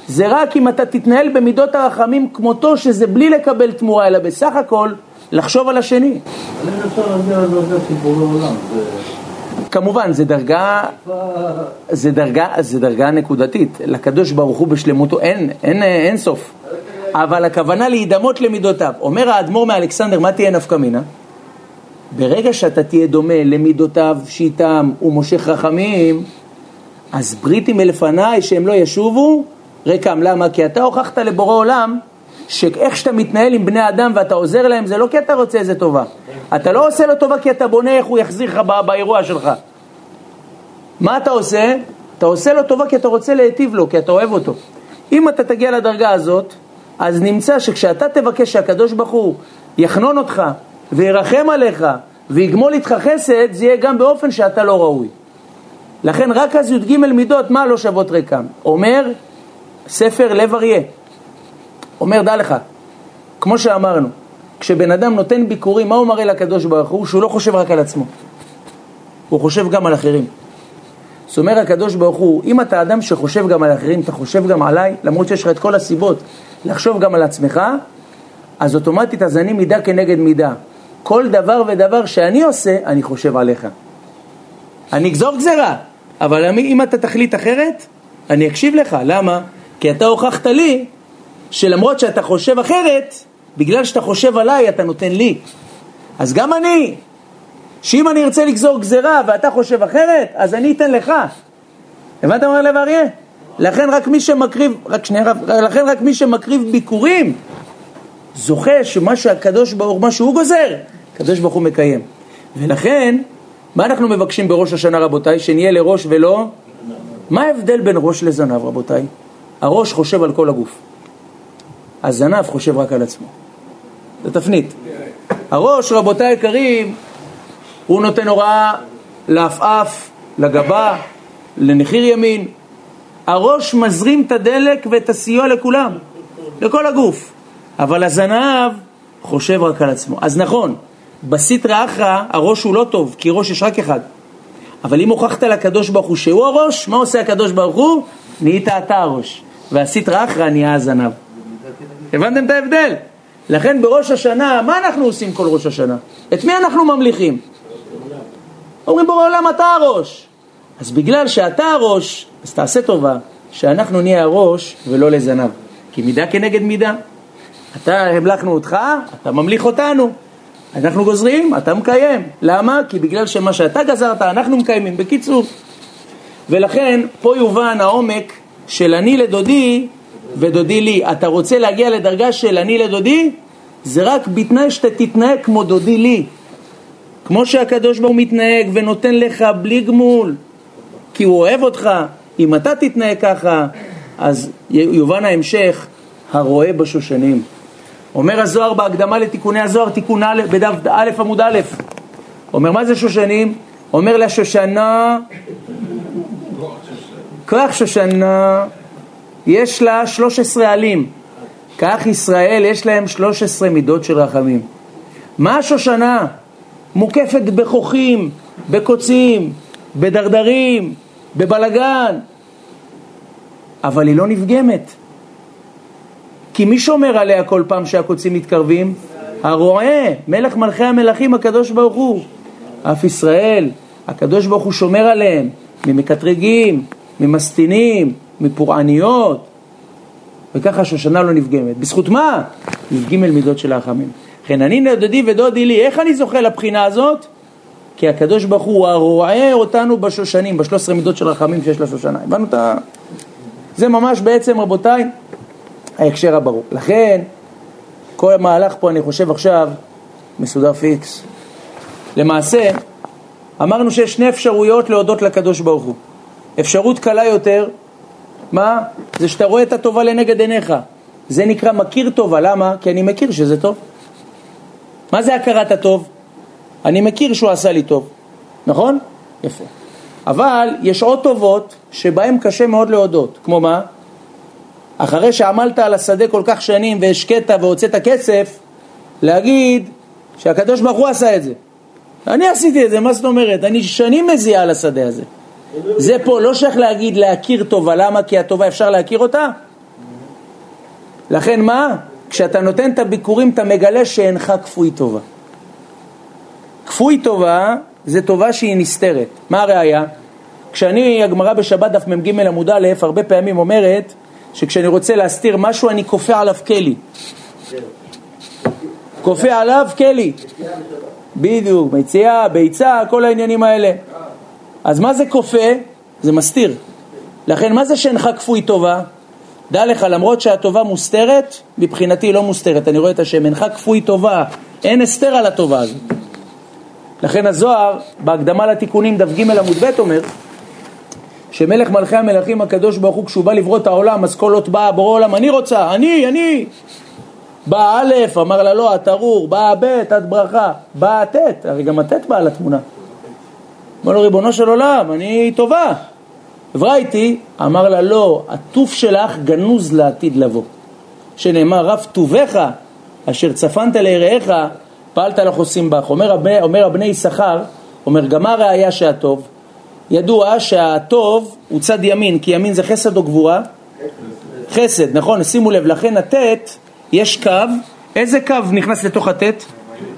Speaker 1: זה רק אם אתה תתנהל במידות הרחמים כמותו, שזה בלי לקבל תמורה, אלא בסך הכל לחשוב על השני. כמובן, זה דרגה, זה דרגה, זה דרגה נקודתית. לקדוש ברוך הוא בשלמותו אין, אין, אין סוף. אבל הכוונה להידמות למידותיו. אומר האדמו"ר מאלכסנדר, מה תהיה נפקא מינה? ברגע שאתה תהיה דומה למידותיו שאיתם הוא מושך רחמים, אז בריתי מלפניי שהם לא ישובו ריקם. למה? כי אתה הוכחת לבורא עולם שאיך שאתה מתנהל עם בני אדם ואתה עוזר להם זה לא כי אתה רוצה איזה טובה. אתה לא עושה לו טובה כי אתה בונה איך הוא יחזיר לך באירוע שלך. מה אתה עושה? אתה עושה לו טובה כי אתה רוצה להיטיב לו, כי אתה אוהב אותו. אם אתה תגיע לדרגה הזאת, אז נמצא שכשאתה תבקש שהקדוש ברוך הוא יחנון אותך וירחם עליך ויגמול איתך חסד, זה יהיה גם באופן שאתה לא ראוי. לכן רק אז י"ג מידות, מה לא שוות ריקם? אומר ספר לב אריה, אומר דע לך, כמו שאמרנו, כשבן אדם נותן ביקורים, מה הוא מראה לקדוש ברוך הוא? שהוא לא חושב רק על עצמו, הוא חושב גם על אחרים. זאת אומרת הקדוש ברוך הוא, אם אתה אדם שחושב גם על אחרים, אתה חושב גם עליי, למרות שיש לך את כל הסיבות לחשוב גם על עצמך, אז אוטומטית אז אני מידה כנגד מידה. כל דבר ודבר שאני עושה, אני חושב עליך. אני אגזור גזרה, אבל אם אתה תחליט אחרת, אני אקשיב לך. למה? כי אתה הוכחת לי שלמרות שאתה חושב אחרת, בגלל שאתה חושב עליי, אתה נותן לי. אז גם אני, שאם אני ארצה לגזור גזרה ואתה חושב אחרת, אז אני אתן לך. הבנת מה אומר לב אריה? לכן רק מי שמקריב, רק שנייה לכן רק מי שמקריב ביקורים, זוכה שמה שהקדוש ברוך מה שהוא גוזר, הקדוש ברוך הוא מקיים. ולכן, מה אנחנו מבקשים בראש השנה רבותיי? שנהיה לראש ולא... מה ההבדל בין ראש לזנב רבותיי? הראש חושב על כל הגוף. הזנב חושב רק על עצמו. זה תפנית. הראש, רבותיי היקרים, הוא נותן הוראה לעפעף, לגבה, לנחיר ימין. הראש מזרים את הדלק ואת הסיוע לכולם, לכל הגוף. אבל הזנב חושב רק על עצמו. אז נכון, בסטרא אחרא הראש הוא לא טוב, כי ראש יש רק אחד. אבל אם הוכחת לקדוש ברוך הוא שהוא הראש, מה עושה הקדוש ברוך הוא? נהיית אתה הראש. והסטרא אחרא נהיה הזנב. הבנתם את ההבדל? לכן בראש השנה, מה אנחנו עושים כל ראש השנה? את מי אנחנו ממליכים? אומרים בורא עולם אתה הראש. אז בגלל שאתה הראש, אז תעשה טובה שאנחנו נהיה הראש ולא לזנב. כי מידה כנגד מידה. אתה, המלכנו אותך, אתה ממליך אותנו. אנחנו גוזרים, אתה מקיים. למה? כי בגלל שמה שאתה גזרת, אנחנו מקיימים. בקיצור. ולכן, פה יובן העומק של אני לדודי ודודי לי. אתה רוצה להגיע לדרגה של אני לדודי? זה רק בתנאי שאתה תתנהג כמו דודי לי. כמו שהקדוש ברוך הוא מתנהג ונותן לך בלי גמול, כי הוא אוהב אותך. אם אתה תתנהג ככה, אז יובן ההמשך, הרואה בשושנים. אומר הזוהר בהקדמה לתיקוני הזוהר, תיקון א', בדף א' עמוד א', אומר מה זה שושנים? אומר לה שושנה, כוח שושנה, יש לה 13 עלים, כך ישראל יש להם 13 מידות של רחמים. מה השושנה? מוקפת בכוחים, בקוצים, בדרדרים, בבלגן. אבל היא לא נפגמת. כי מי שומר עליה כל פעם שהקוצים מתקרבים? הרועה, מלך מלכי המלכים, הקדוש ברוך הוא. אף ישראל, הקדוש ברוך הוא שומר עליהם ממקטרגים, ממסטינים, מפורעניות, וככה השושנה לא נפגמת. בזכות מה? י"ג מידות של הרחמים. לכן אני נדודי ודודי לי, איך אני זוכה לבחינה הזאת? כי הקדוש ברוך הוא הרועה אותנו בשושנים, בשלוש עשרה מידות של רחמים שיש לשושנה. הבנו את ה... זה ממש בעצם, רבותיי, ההקשר הברור. לכן, כל המהלך פה, אני חושב עכשיו, מסודר פיקס. למעשה, אמרנו שיש שני אפשרויות להודות לקדוש ברוך הוא. אפשרות קלה יותר, מה? זה שאתה רואה את הטובה לנגד עיניך. זה נקרא מכיר טובה, למה? כי אני מכיר שזה טוב. מה זה הכרת הטוב? אני מכיר שהוא עשה לי טוב, נכון? יפה. אבל יש עוד טובות שבהן קשה מאוד להודות, כמו מה? אחרי שעמלת על השדה כל כך שנים והשקית והוצאת כסף, להגיד שהקדוש ברוך הוא עשה את זה. אני עשיתי את זה, מה זאת אומרת? אני שנים מזיע על השדה הזה. זה פה לא שייך להגיד להכיר טובה, למה? כי הטובה אפשר להכיר אותה? לכן מה? כשאתה נותן את הביקורים אתה מגלה שאינך כפוי טובה. כפוי טובה זה טובה שהיא נסתרת. מה הראיה? כשאני, הגמרא בשבת דף מ"ג עמוד א', הרבה פעמים אומרת שכשאני רוצה להסתיר משהו אני כופה עליו כלי. כופה עליו כלי. בדיוק, מציאה, ביצה, כל העניינים האלה. אז מה זה כופה? זה מסתיר. לכן מה זה שאינך כפוי טובה? דע לך, למרות שהטובה מוסתרת, מבחינתי היא לא מוסתרת, אני רואה את השם, אינך כפוי טובה, אין הסתר על הטובה הזאת. לכן הזוהר, בהקדמה לתיקונים, דף ג' עמוד ב' אומר, שמלך מלכי המלכים הקדוש ברוך הוא, כשהוא בא לברוא את העולם, אז כל אות באה בורא עולם, אני רוצה, אני, אני. באה א', אמר לה לא, את ארור, באה ב', את ברכה, באה ט', הרי גם הט' באה לתמונה. אמר לו, ריבונו של עולם, אני טובה. איתי, אמר לה, לא, הטוף שלך גנוז לעתיד לבוא. שנאמר, רב טובך, אשר צפנת ליראיך, פעלת לחוסים בך. אומר, אומר הבני יששכר, אומר, גם מה הראייה שהטוב? ידוע שהטוב הוא צד ימין, כי ימין זה חסד או גבורה? חסד, נכון, שימו לב, לכן הטט, יש קו, איזה קו נכנס לתוך הטט?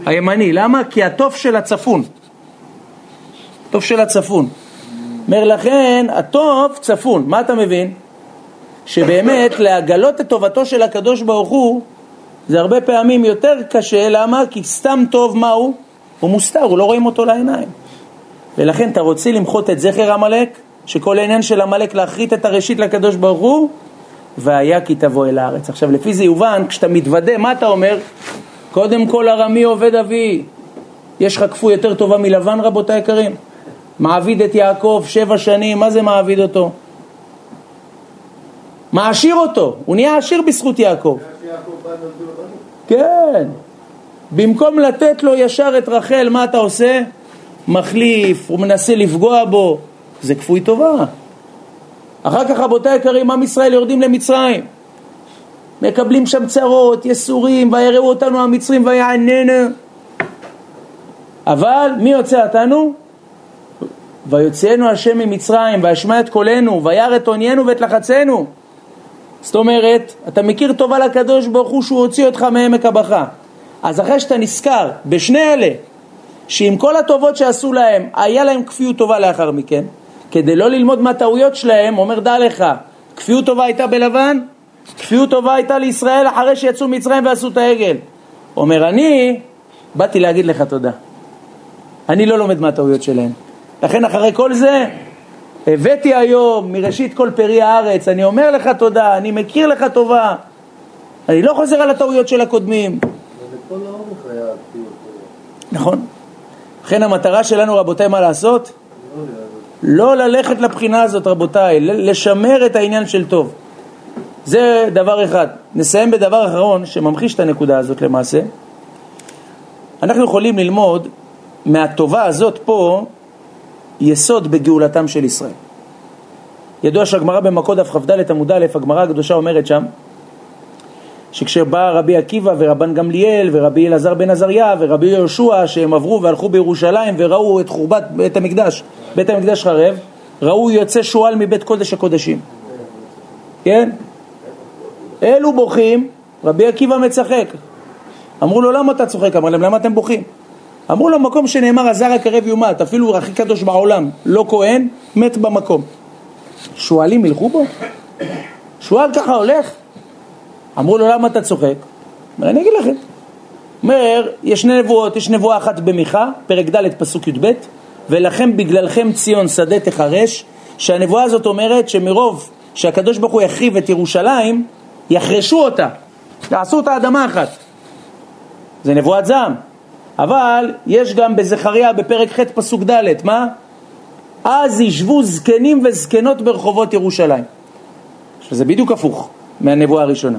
Speaker 1: הימני, למה? כי הטוב של הצפון. טוב של הצפון. אומר לכן, הטוב צפון. מה אתה מבין? שבאמת להגלות את טובתו של הקדוש ברוך הוא זה הרבה פעמים יותר קשה, למה? כי סתם טוב מה הוא? הוא מוסתר, הוא לא רואים אותו לעיניים. ולכן אתה רוצה למחות את זכר עמלק, שכל העניין של עמלק להכרית את הראשית לקדוש ברוך הוא, והיה כי תבוא אל הארץ. עכשיו לפי זה יובן, כשאתה מתוודה, מה אתה אומר? קודם כל ארמי עובד אבי. יש לך כפוי יותר טובה מלבן רבותי היקרים? מעביד את יעקב שבע שנים, מה זה מעביד אותו? מעשיר אותו, הוא נהיה עשיר בזכות יעקב. כן. במקום לתת לו ישר את רחל, מה אתה עושה? מחליף, הוא מנסה לפגוע בו. זה כפוי טובה. אחר כך, רבותי היקרים, עם ישראל יורדים למצרים. מקבלים שם צרות, יסורים, ויראו אותנו המצרים ויעננו. אבל מי יוצא אותנו? ויוצאנו השם ממצרים, וישמע את קולנו, וירא את עוניינו ואת לחצנו. זאת אומרת, אתה מכיר טובה לקדוש ברוך הוא שהוא הוציא אותך מעמק הבכה. אז אחרי שאתה נזכר בשני אלה, שעם כל הטובות שעשו להם, היה להם כפיות טובה לאחר מכן, כדי לא ללמוד מהטעויות שלהם, אומר דע לך, כפיות טובה הייתה בלבן, כפיות טובה הייתה לישראל אחרי שיצאו מצרים ועשו את העגל. אומר אני, באתי להגיד לך תודה. אני לא לומד מהטעויות שלהם. לכן אחרי כל זה, הבאתי היום מראשית כל פרי הארץ, אני אומר לך תודה, אני מכיר לך טובה, אני לא חוזר על הטעויות של הקודמים. נכון. לכן המטרה שלנו, רבותיי, מה לעשות? לא ללכת לבחינה הזאת, רבותיי, לשמר את העניין של טוב. זה דבר אחד. נסיים בדבר אחרון שממחיש את הנקודה הזאת למעשה. אנחנו יכולים ללמוד מהטובה הזאת פה יסוד בגאולתם של ישראל. ידוע שהגמרא במכות דף כ"ד עמוד א', הגמרא הקדושה אומרת שם שכשבא רבי עקיבא ורבן גמליאל ורבי אלעזר בן עזריה ורבי יהושע שהם עברו והלכו בירושלים וראו את חורבת בית המקדש, בית המקדש חרב, ראו יוצא שועל מבית קודש הקודשים. כן? אלו בוכים, רבי עקיבא מצחק. אמרו לו, למה אתה צוחק? אמר להם, למה אתם בוכים? אמרו לו, מקום שנאמר, הזר הקרב יומת, אפילו הכי קדוש בעולם, לא כהן, מת במקום. שועלים ילכו בו? שועל ככה הולך? אמרו לו, למה אתה צוחק? אומר, אני אגיד לכם. אומר, יש שני נבואות, יש נבואה אחת במיכה, פרק ד' פסוק י"ב, ולכם בגללכם ציון שדה תחרש, שהנבואה הזאת אומרת שמרוב שהקדוש ברוך הוא יחריב את ירושלים, יחרשו אותה, יעשו אותה אדמה אחת. זה נבואת זעם. אבל יש גם בזכריה בפרק ח' פסוק ד', מה? אז ישבו זקנים וזקנות ברחובות ירושלים. שזה בדיוק הפוך מהנבואה הראשונה.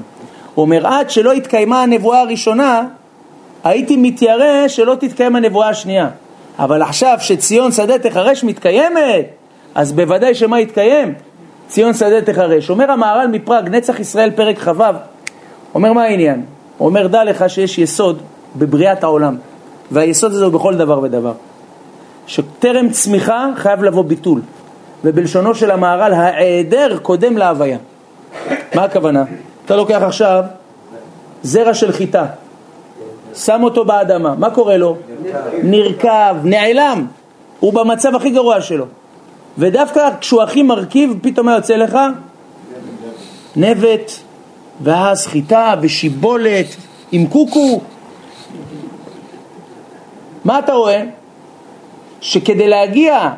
Speaker 1: הוא אומר, עד שלא התקיימה הנבואה הראשונה, הייתי מתיירא שלא תתקיים הנבואה השנייה. אבל עכשיו שציון שדה תחרש מתקיימת, אז בוודאי שמה יתקיים? ציון שדה תחרש. אומר המהר"ל מפראג, נצח ישראל פרק כ"ו, אומר מה העניין? הוא אומר, דע לך שיש יסוד בבריאת העולם, והיסוד הזה הוא בכל דבר ודבר. שטרם צמיחה חייב לבוא ביטול, ובלשונו של המהר"ל, ההיעדר קודם להוויה. מה הכוונה? אתה לוקח עכשיו זרע של חיטה, שם אותו באדמה, מה קורה לו? נרקב, נעלם, הוא במצב הכי גרוע שלו. ודווקא כשהוא הכי מרכיב, פתאום מה יוצא לך? נבט, ואז חיטה ושיבולת עם קוקו. מה אתה רואה? שכדי להגיע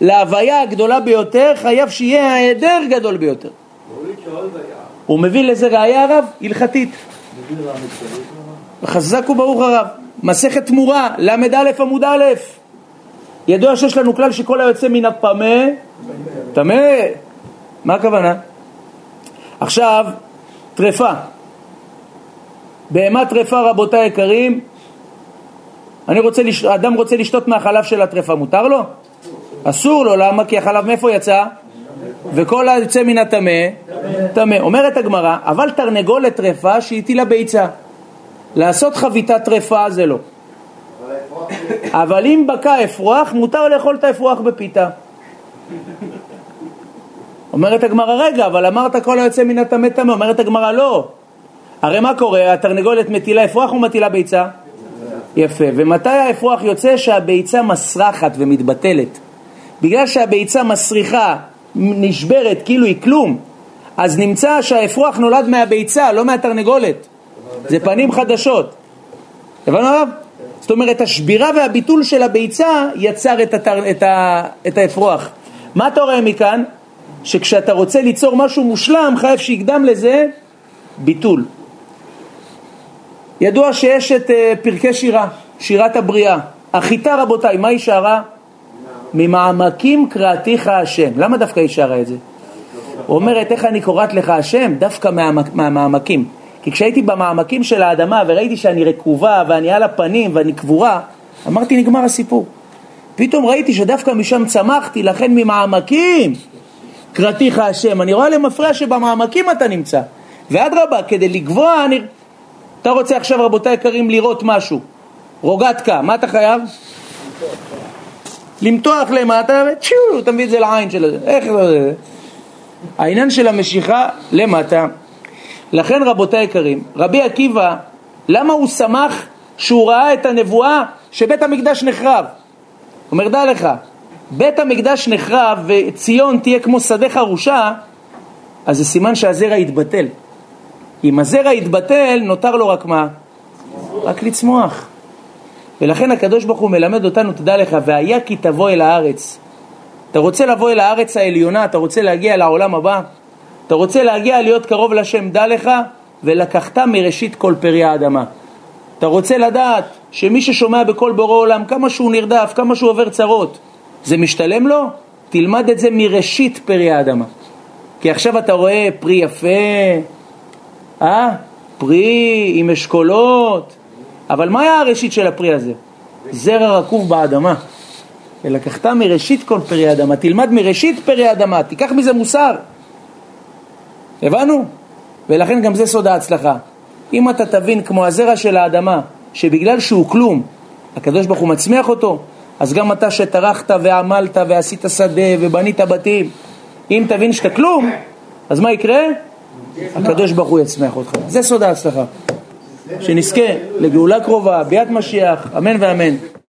Speaker 1: להוויה הגדולה ביותר, חייב שיהיה ההיעדר גדול ביותר. הוא מביא לזה ראייה רב, הלכתית. חזק וברוך הרב. מסכת תמורה, ל"א עמוד א', ידוע שיש לנו כלל שכל היוצא מן הפמה, טמא. מה הכוונה? עכשיו, טרפה. בהמה טרפה, רבותיי היקרים, אני רוצה, לש... אדם רוצה לשתות מהחלב של הטרפה, מותר לו? אסור לו, למה? כי החלב מאיפה יצא? וכל היוצא מן הטמא, טמא. אומרת הגמרא, אבל תרנגולת טרפה שהטילה ביצה. לעשות חביתת טרפה זה לא. אבל אם בקע אפרוח, מותר לאכול את האפרוח בפיתה. אומרת הגמרא, רגע, אבל אמרת כל היוצא מן הטמא טמא. אומרת הגמרא, לא. הרי מה קורה? התרנגולת מטילה אפרוח או מטילה ביצה? יפה. ומתי האפרוח יוצא? שהביצה מסרחת ומתבטלת. בגלל שהביצה מסריחה, נשברת, כאילו היא כלום, אז נמצא שהאפרוח נולד מהביצה, לא מהתרנגולת. זה פנים חדשות. הבנו הרב? זאת אומרת, השבירה והביטול של הביצה יצר את, התר, את, ה, את האפרוח. מה אתה רואה מכאן? שכשאתה רוצה ליצור משהו מושלם, חייב שיקדם לזה ביטול. ידוע שיש את uh, פרקי שירה, שירת הבריאה. החיטה רבותיי, מה היא שרה? ממעמקים קראתיך השם. למה דווקא היא שרה את זה? אומרת, איך אני קוראת לך השם? דווקא מהמעמקים. מה, כי כשהייתי במעמקים של האדמה וראיתי שאני רקובה ואני על הפנים ואני קבורה, אמרתי נגמר הסיפור. פתאום ראיתי שדווקא משם צמחתי, לכן ממעמקים קראתיך השם. אני רואה למפרע שבמעמקים אתה נמצא. ואדרבה, כדי לגבוה, אני... אתה רוצה עכשיו, רבותיי יקרים, לראות משהו. רוגטקה, מה אתה חייב? למתוח למטה, וצ'ו, אתה מביא את זה לעין של זה. איך זה? העניין של המשיכה למטה. לכן רבותי היקרים, רבי עקיבא, למה הוא שמח שהוא ראה את הנבואה שבית המקדש נחרב? אומר דע לך, בית המקדש נחרב וציון תהיה כמו שדה חרושה, אז זה סימן שהזרע יתבטל. אם הזרע יתבטל, נותר לו רק מה? רק לצמוח. ולכן הקדוש ברוך הוא מלמד אותנו, תדע לך, והיה כי תבוא אל הארץ. אתה רוצה לבוא אל הארץ העליונה, אתה רוצה להגיע לעולם הבא? אתה רוצה להגיע להיות קרוב לשם, דע לך, ולקחת מראשית כל פרי האדמה. אתה רוצה לדעת שמי ששומע בכל בורא עולם, כמה שהוא נרדף, כמה שהוא עובר צרות, זה משתלם לו? תלמד את זה מראשית פרי האדמה. כי עכשיו אתה רואה פרי יפה, אה? פרי עם אשכולות, אבל מה היה הראשית של הפרי הזה? זרע רקוב באדמה. ולקחת מראשית כל פרי האדמה, תלמד מראשית פרי האדמה, תיקח מזה מוסר. הבנו? ולכן גם זה סוד ההצלחה. אם אתה תבין כמו הזרע של האדמה, שבגלל שהוא כלום, הקדוש ברוך הוא מצמיח אותו, אז גם אתה שטרחת ועמלת ועשית שדה ובנית בתים, אם תבין שאתה כלום, אז מה יקרה? הקדוש ברוך הוא יצמח אותך. זה סוד ההצלחה. שנזכה לגאולה קרובה, ביאת משיח, אמן ואמן.